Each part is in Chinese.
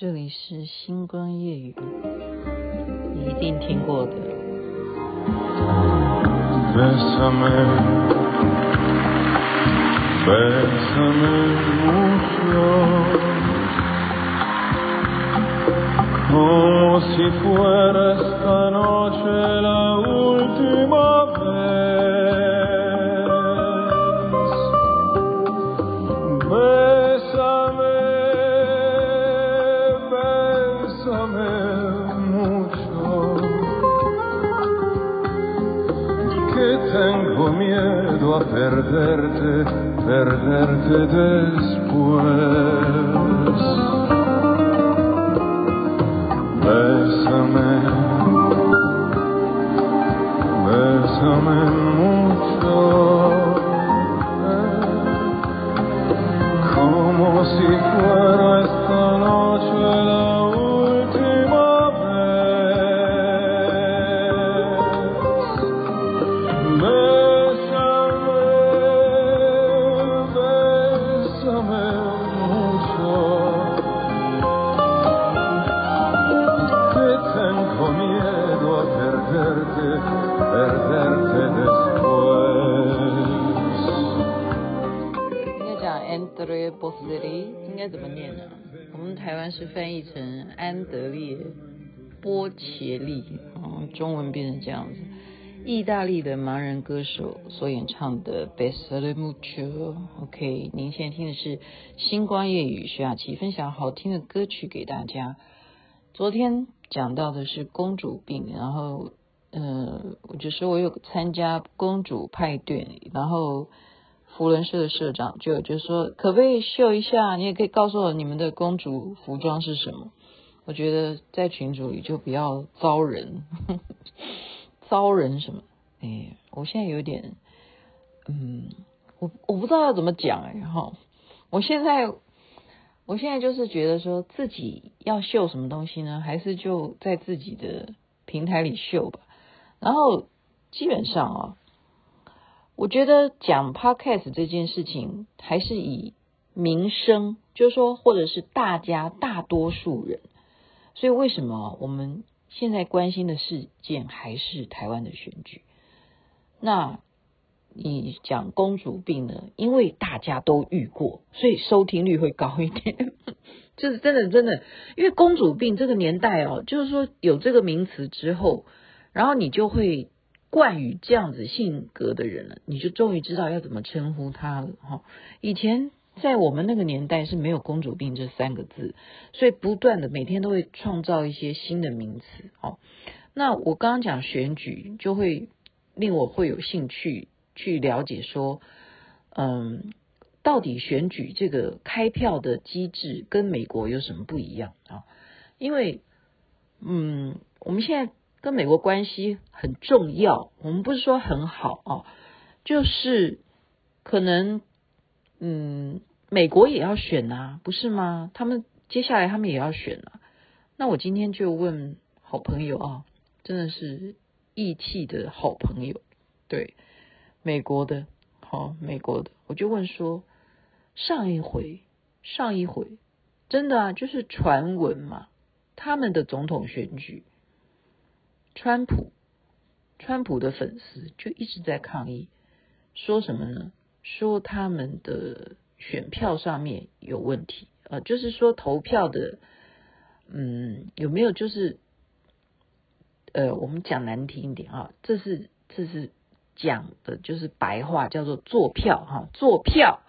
这里是星光夜雨，你一定听过的。tengo miedo a perderte, perderte después. 应该怎么念呢？我们台湾是翻译成安德烈波切利，嗯，中文变成这样子。意大利的盲人歌手所演唱的《Bessare mucho》，OK，您现在听的是星光夜雨徐雅琪分享好听的歌曲给大家。昨天讲到的是公主病，然后，呃，我就说我有参加公主派对，然后。福伦社的社长就就说，可不可以秀一下？你也可以告诉我你们的公主服装是什么？我觉得在群组里就比较招人，呵呵遭人什么？哎，我现在有点，嗯，我我不知道要怎么讲哎哈。我现在我现在就是觉得说自己要秀什么东西呢？还是就在自己的平台里秀吧。然后基本上啊。我觉得讲 podcast 这件事情还是以民生，就是说，或者是大家大多数人。所以为什么我们现在关心的事件还是台湾的选举？那你讲公主病呢？因为大家都遇过，所以收听率会高一点。这是真的，真的，因为公主病这个年代哦，就是说有这个名词之后，然后你就会。冠于这样子性格的人了，你就终于知道要怎么称呼他了哈。以前在我们那个年代是没有“公主病”这三个字，所以不断的每天都会创造一些新的名词。哦，那我刚刚讲选举，就会令我会有兴趣去了解说，嗯，到底选举这个开票的机制跟美国有什么不一样啊？因为，嗯，我们现在。跟美国关系很重要，我们不是说很好哦，就是可能，嗯，美国也要选啊，不是吗？他们接下来他们也要选啊。那我今天就问好朋友啊，真的是义气的好朋友，对，美国的，好，美国的，我就问说，上一回，上一回，真的啊，就是传闻嘛，他们的总统选举。川普，川普的粉丝就一直在抗议，说什么呢？说他们的选票上面有问题，呃，就是说投票的，嗯，有没有就是，呃，我们讲难听一点啊，这是这是讲的就是白话，叫做做票哈，做票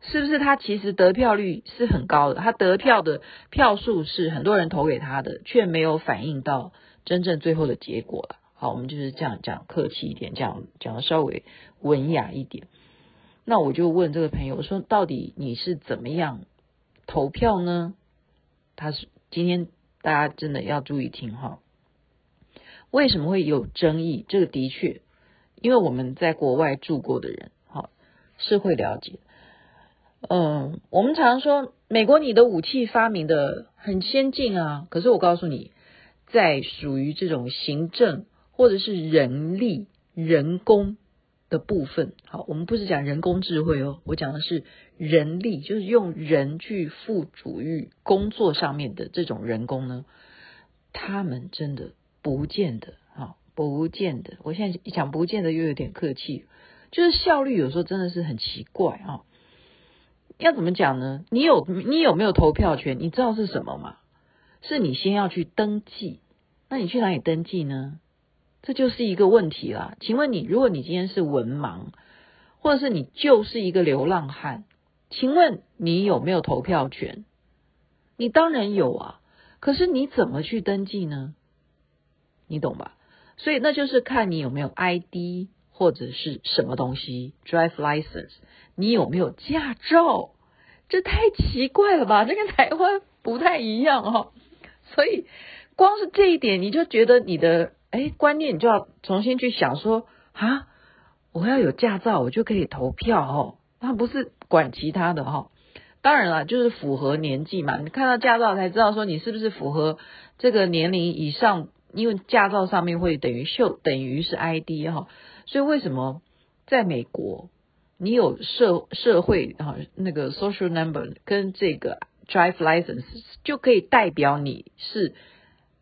是不是？他其实得票率是很高的，他得票的票数是很多人投给他的，却没有反映到。真正最后的结果了，好，我们就是这样讲，客气一点，这样讲的稍微文雅一点。那我就问这个朋友，我说到底你是怎么样投票呢？他是今天大家真的要注意听哈，为什么会有争议？这个的确，因为我们在国外住过的人，哈，是会了解。嗯，我们常说美国你的武器发明的很先进啊，可是我告诉你。在属于这种行政或者是人力、人工的部分，好，我们不是讲人工智慧哦，我讲的是人力，就是用人去付诸于工作上面的这种人工呢，他们真的不见得，哈，不见得。我现在讲不见得又有点客气，就是效率有时候真的是很奇怪啊。要怎么讲呢？你有你有没有投票权？你知道是什么吗？是你先要去登记，那你去哪里登记呢？这就是一个问题啦。请问你，如果你今天是文盲，或者是你就是一个流浪汉，请问你有没有投票权？你当然有啊。可是你怎么去登记呢？你懂吧？所以那就是看你有没有 ID 或者是什么东西，Drive License，你有没有驾照？这太奇怪了吧？这跟台湾不太一样哈。所以光是这一点，你就觉得你的。哎，观念就要重新去想说啊，我要有驾照，我就可以投票哦。那不是管其他的哈。当然了，就是符合年纪嘛。你看到驾照才知道说你是不是符合这个年龄以上，因为驾照上面会等于秀，等于是 ID 哈。所以为什么在美国你有社社会啊那个 social number 跟这个 drive license 就可以代表你是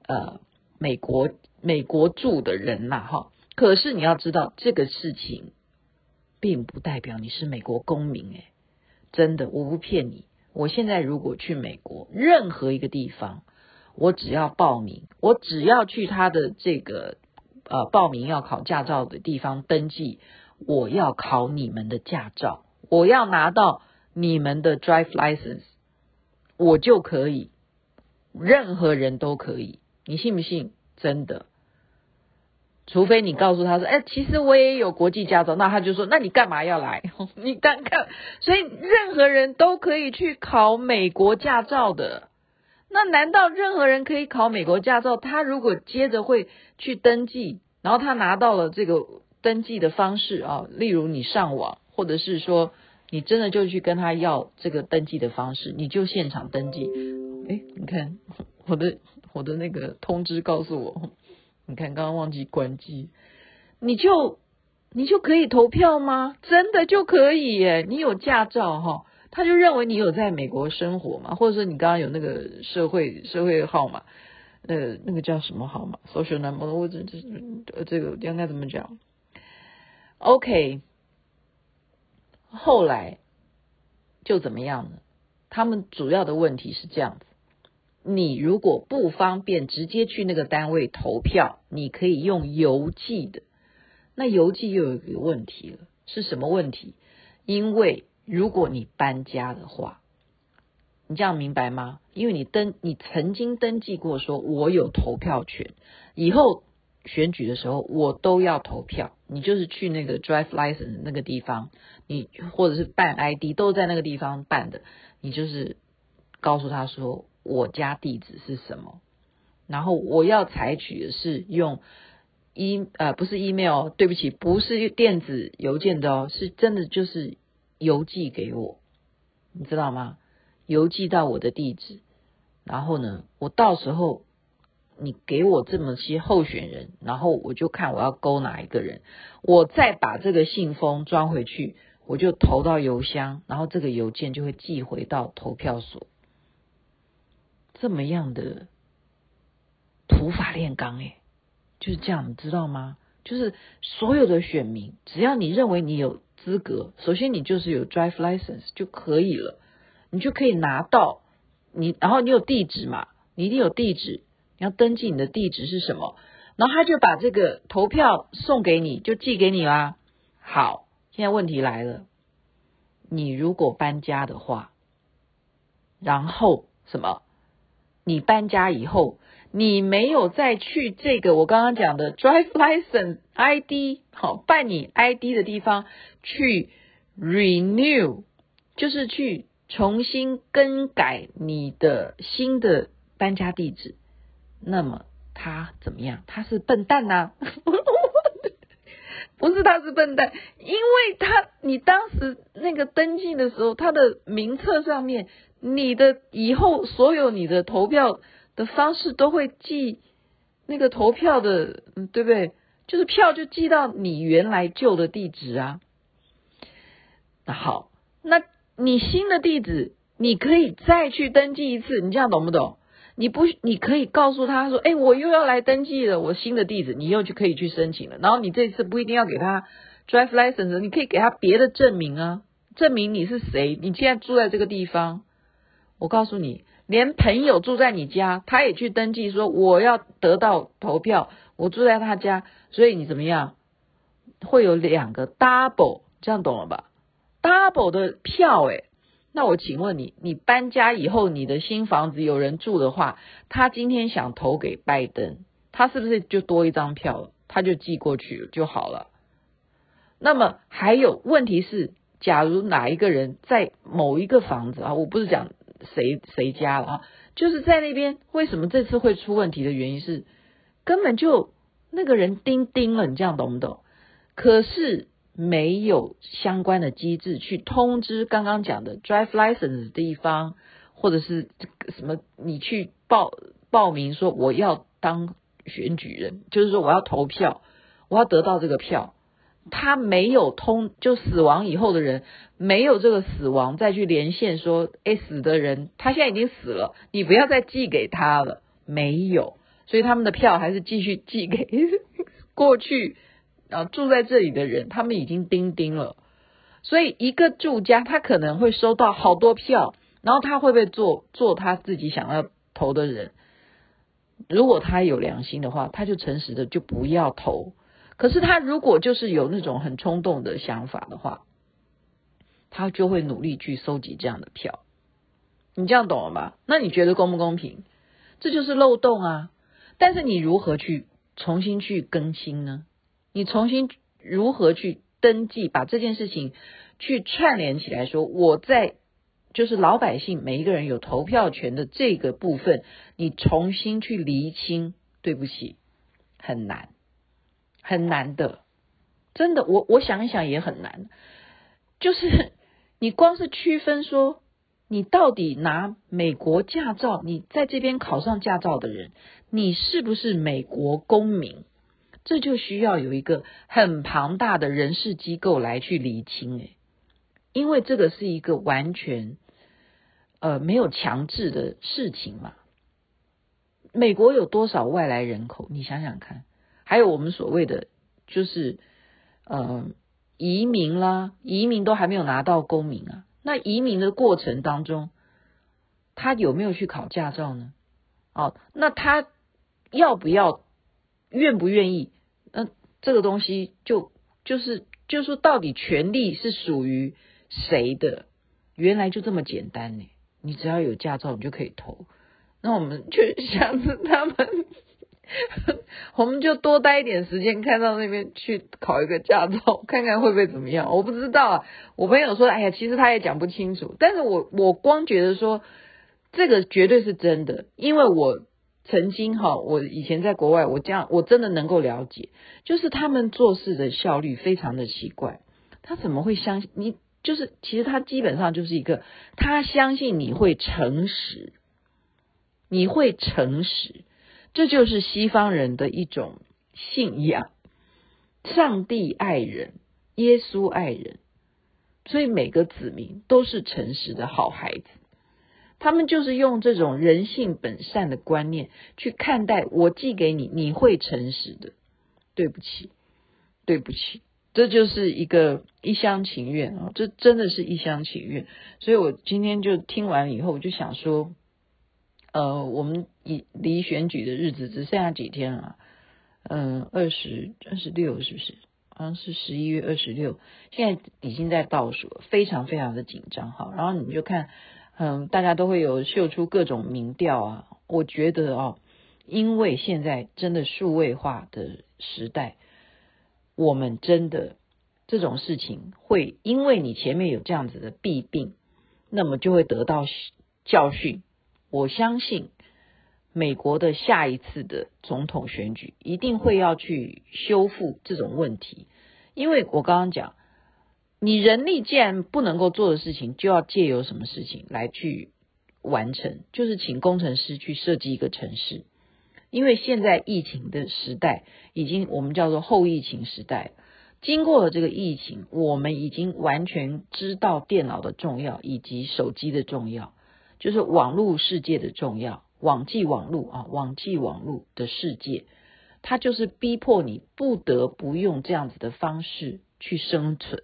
呃美国。美国住的人呐，哈，可是你要知道，这个事情并不代表你是美国公民，诶，真的，我不骗你。我现在如果去美国任何一个地方，我只要报名，我只要去他的这个呃报名要考驾照的地方登记，我要考你们的驾照，我要拿到你们的 drive license，我就可以，任何人都可以，你信不信？真的，除非你告诉他说：“哎，其实我也有国际驾照。”那他就说：“那你干嘛要来？你单看，所以任何人都可以去考美国驾照的。那难道任何人可以考美国驾照？他如果接着会去登记，然后他拿到了这个登记的方式啊，例如你上网，或者是说你真的就去跟他要这个登记的方式，你就现场登记。哎，你看我的。我的那个通知告诉我，你看刚刚忘记关机，你就你就可以投票吗？真的就可以耶？你有驾照哈，他就认为你有在美国生活嘛，或者说你刚刚有那个社会社会号码，呃，那个叫什么号码？Social number，我这这这个应该怎么讲？OK，后来就怎么样呢？他们主要的问题是这样子。你如果不方便直接去那个单位投票，你可以用邮寄的。那邮寄又有一个问题了，是什么问题？因为如果你搬家的话，你这样明白吗？因为你登，你曾经登记过，说我有投票权，以后选举的时候我都要投票。你就是去那个 drive license 那个地方，你或者是办 ID 都在那个地方办的，你就是告诉他说。我家地址是什么？然后我要采取的是用 e 呃不是 email，对不起，不是电子邮件的哦，是真的就是邮寄给我，你知道吗？邮寄到我的地址，然后呢，我到时候你给我这么些候选人，然后我就看我要勾哪一个人，我再把这个信封装回去，我就投到邮箱，然后这个邮件就会寄回到投票所。这么样的土法炼钢诶，就是这样，你知道吗？就是所有的选民，只要你认为你有资格，首先你就是有 drive license 就可以了，你就可以拿到你，然后你有地址嘛，你一定有地址，你要登记你的地址是什么，然后他就把这个投票送给你，就寄给你啦。好，现在问题来了，你如果搬家的话，然后什么？你搬家以后，你没有再去这个我刚刚讲的 drive license ID 好办理 ID 的地方去 renew，就是去重新更改你的新的搬家地址。那么他怎么样？他是笨蛋呐、不是，他是笨蛋，因为他你当时那个登记的时候，他的名册上面。你的以后所有你的投票的方式都会记那个投票的，对不对？就是票就寄到你原来旧的地址啊。那好，那你新的地址你可以再去登记一次，你这样懂不懂？你不，你可以告诉他说，哎，我又要来登记了，我新的地址，你又去可以去申请了。然后你这次不一定要给他 drive license，你可以给他别的证明啊，证明你是谁，你现在住在这个地方。我告诉你。连朋友住在你家，他也去登记说我要得到投票，我住在他家，所以你怎么样？会有两个 double，这样懂了吧？double 的票诶，那我请问你，你搬家以后，你的新房子有人住的话，他今天想投给拜登，他是不是就多一张票？他就寄过去就好了。那么还有问题是，假如哪一个人在某一个房子啊，我不是讲。谁谁家了啊？就是在那边，为什么这次会出问题的原因是，根本就那个人钉钉了，你这样懂不懂？可是没有相关的机制去通知刚刚讲的 drive license 的地方，或者是什么，你去报报名说我要当选举人，就是说我要投票，我要得到这个票。他没有通，就死亡以后的人没有这个死亡再去连线说，哎，死的人他现在已经死了，你不要再寄给他了，没有，所以他们的票还是继续 寄给过去啊住在这里的人，他们已经钉钉了，所以一个住家他可能会收到好多票，然后他会不会做做他自己想要投的人？如果他有良心的话，他就诚实的就不要投。可是他如果就是有那种很冲动的想法的话，他就会努力去收集这样的票。你这样懂了吗？那你觉得公不公平？这就是漏洞啊！但是你如何去重新去更新呢？你重新如何去登记，把这件事情去串联起来说，我在就是老百姓每一个人有投票权的这个部分，你重新去厘清，对不起，很难。很难的，真的，我我想一想也很难。就是你光是区分说，你到底拿美国驾照，你在这边考上驾照的人，你是不是美国公民？这就需要有一个很庞大的人事机构来去厘清诶，因为这个是一个完全呃没有强制的事情嘛。美国有多少外来人口？你想想看。还有我们所谓的，就是呃移民啦，移民都还没有拿到公民啊。那移民的过程当中，他有没有去考驾照呢？哦，那他要不要，愿不愿意？那这个东西就就是就是说，到底权利是属于谁的？原来就这么简单呢。你只要有驾照，你就可以投。那我们就想着他们。我们就多待一点时间，看到那边去考一个驾照，看看会不会怎么样。我不知道啊。我朋友说，哎呀，其实他也讲不清楚。但是我我光觉得说，这个绝对是真的，因为我曾经哈，我以前在国外，我这样我真的能够了解，就是他们做事的效率非常的奇怪。他怎么会相信你？就是其实他基本上就是一个，他相信你会诚实，你会诚实。这就是西方人的一种信仰，上帝爱人，耶稣爱人，所以每个子民都是诚实的好孩子。他们就是用这种人性本善的观念去看待我寄给你，你会诚实的。对不起，对不起，这就是一个一厢情愿啊！这真的是一厢情愿。所以我今天就听完以后，我就想说。呃，我们离选举的日子只剩下几天了，嗯、二十二十六是不是？好像是十一月二十六，现在已经在倒数，非常非常的紧张哈。然后你就看，嗯、大家都会有秀出各种民调啊。我觉得哦，因为现在真的数位化的时代，我们真的这种事情会因为你前面有这样子的弊病，那么就会得到教训。我相信美国的下一次的总统选举一定会要去修复这种问题，因为我刚刚讲，你人力既然不能够做的事情，就要借由什么事情来去完成，就是请工程师去设计一个城市，因为现在疫情的时代已经我们叫做后疫情时代，经过了这个疫情，我们已经完全知道电脑的重要以及手机的重要，就是网络世界的重要，网际网络啊，网际网络的世界，它就是逼迫你不得不用这样子的方式去生存。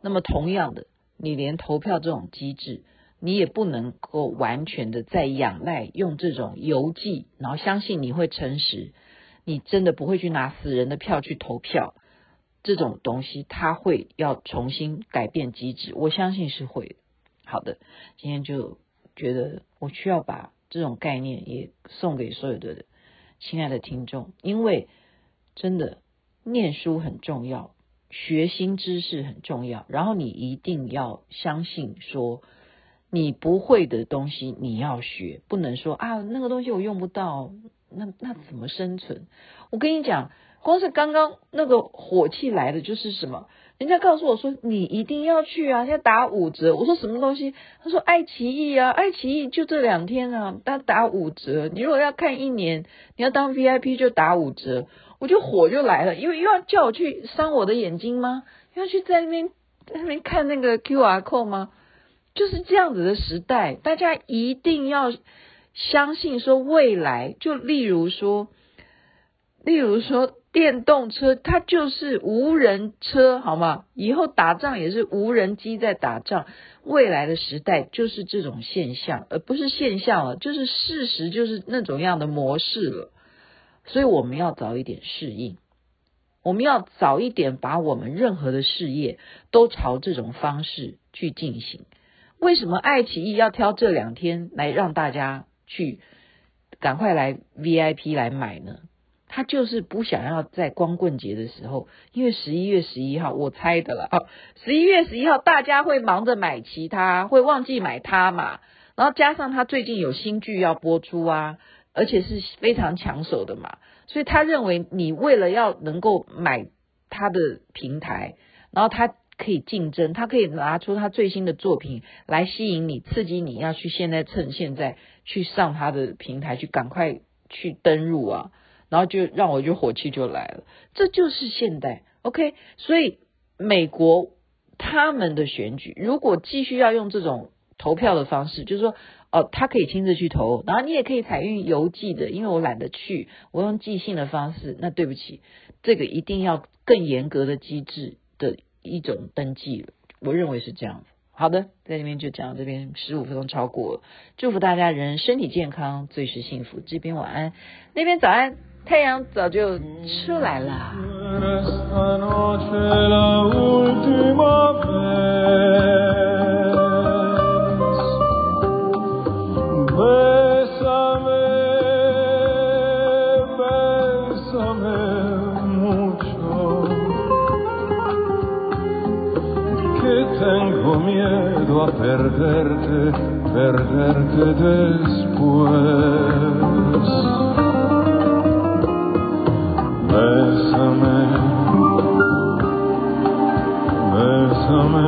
那么同样的，你连投票这种机制。你也不能够完全的再仰赖用这种邮寄，然后相信你会诚实，你真的不会去拿死人的票去投票，这种东西它会要重新改变机制，我相信是会的。好的，今天就觉得我需要把这种概念也送给所有的亲爱的听众，因为真的念书很重要，学新知识很重要，然后你一定要相信说。你不会的东西你要学，不能说啊那个东西我用不到，那那怎么生存？我跟你讲，光是刚刚那个火气来的就是什么？人家告诉我说你一定要去啊，现在打五折。我说什么东西？他说爱奇艺啊，爱奇艺就这两天啊，他打五折。你如果要看一年，你要当 VIP 就打五折。我就火就来了，因为又要叫我去伤我的眼睛吗？要去在那边在那边看那个 QR code 吗？就是这样子的时代，大家一定要相信说未来，就例如说，例如说电动车，它就是无人车，好吗？以后打仗也是无人机在打仗，未来的时代就是这种现象，而不是现象了，就是事实，就是那种样的模式了。所以我们要早一点适应，我们要早一点把我们任何的事业都朝这种方式去进行。为什么爱奇艺要挑这两天来让大家去赶快来 VIP 来买呢？他就是不想要在光棍节的时候，因为十一月十一号我猜的了啊，十一月十一号大家会忙着买其他，会忘记买它嘛。然后加上他最近有新剧要播出啊，而且是非常抢手的嘛，所以他认为你为了要能够买他的平台，然后他。可以竞争，他可以拿出他最新的作品来吸引你，刺激你要去现在趁现在去上他的平台去赶快去登入啊，然后就让我就火气就来了，这就是现代，OK，所以美国他们的选举如果继续要用这种投票的方式，就是说哦，他可以亲自去投，然后你也可以采用邮寄的，因为我懒得去，我用寄信的方式，那对不起，这个一定要更严格的机制的。一种登记了，我认为是这样。好的，在这边就讲到这边，十五分钟超过了，祝福大家人身体健康，最是幸福。这边晚安，那边早安，太阳早就出来了。Bésame, bésame.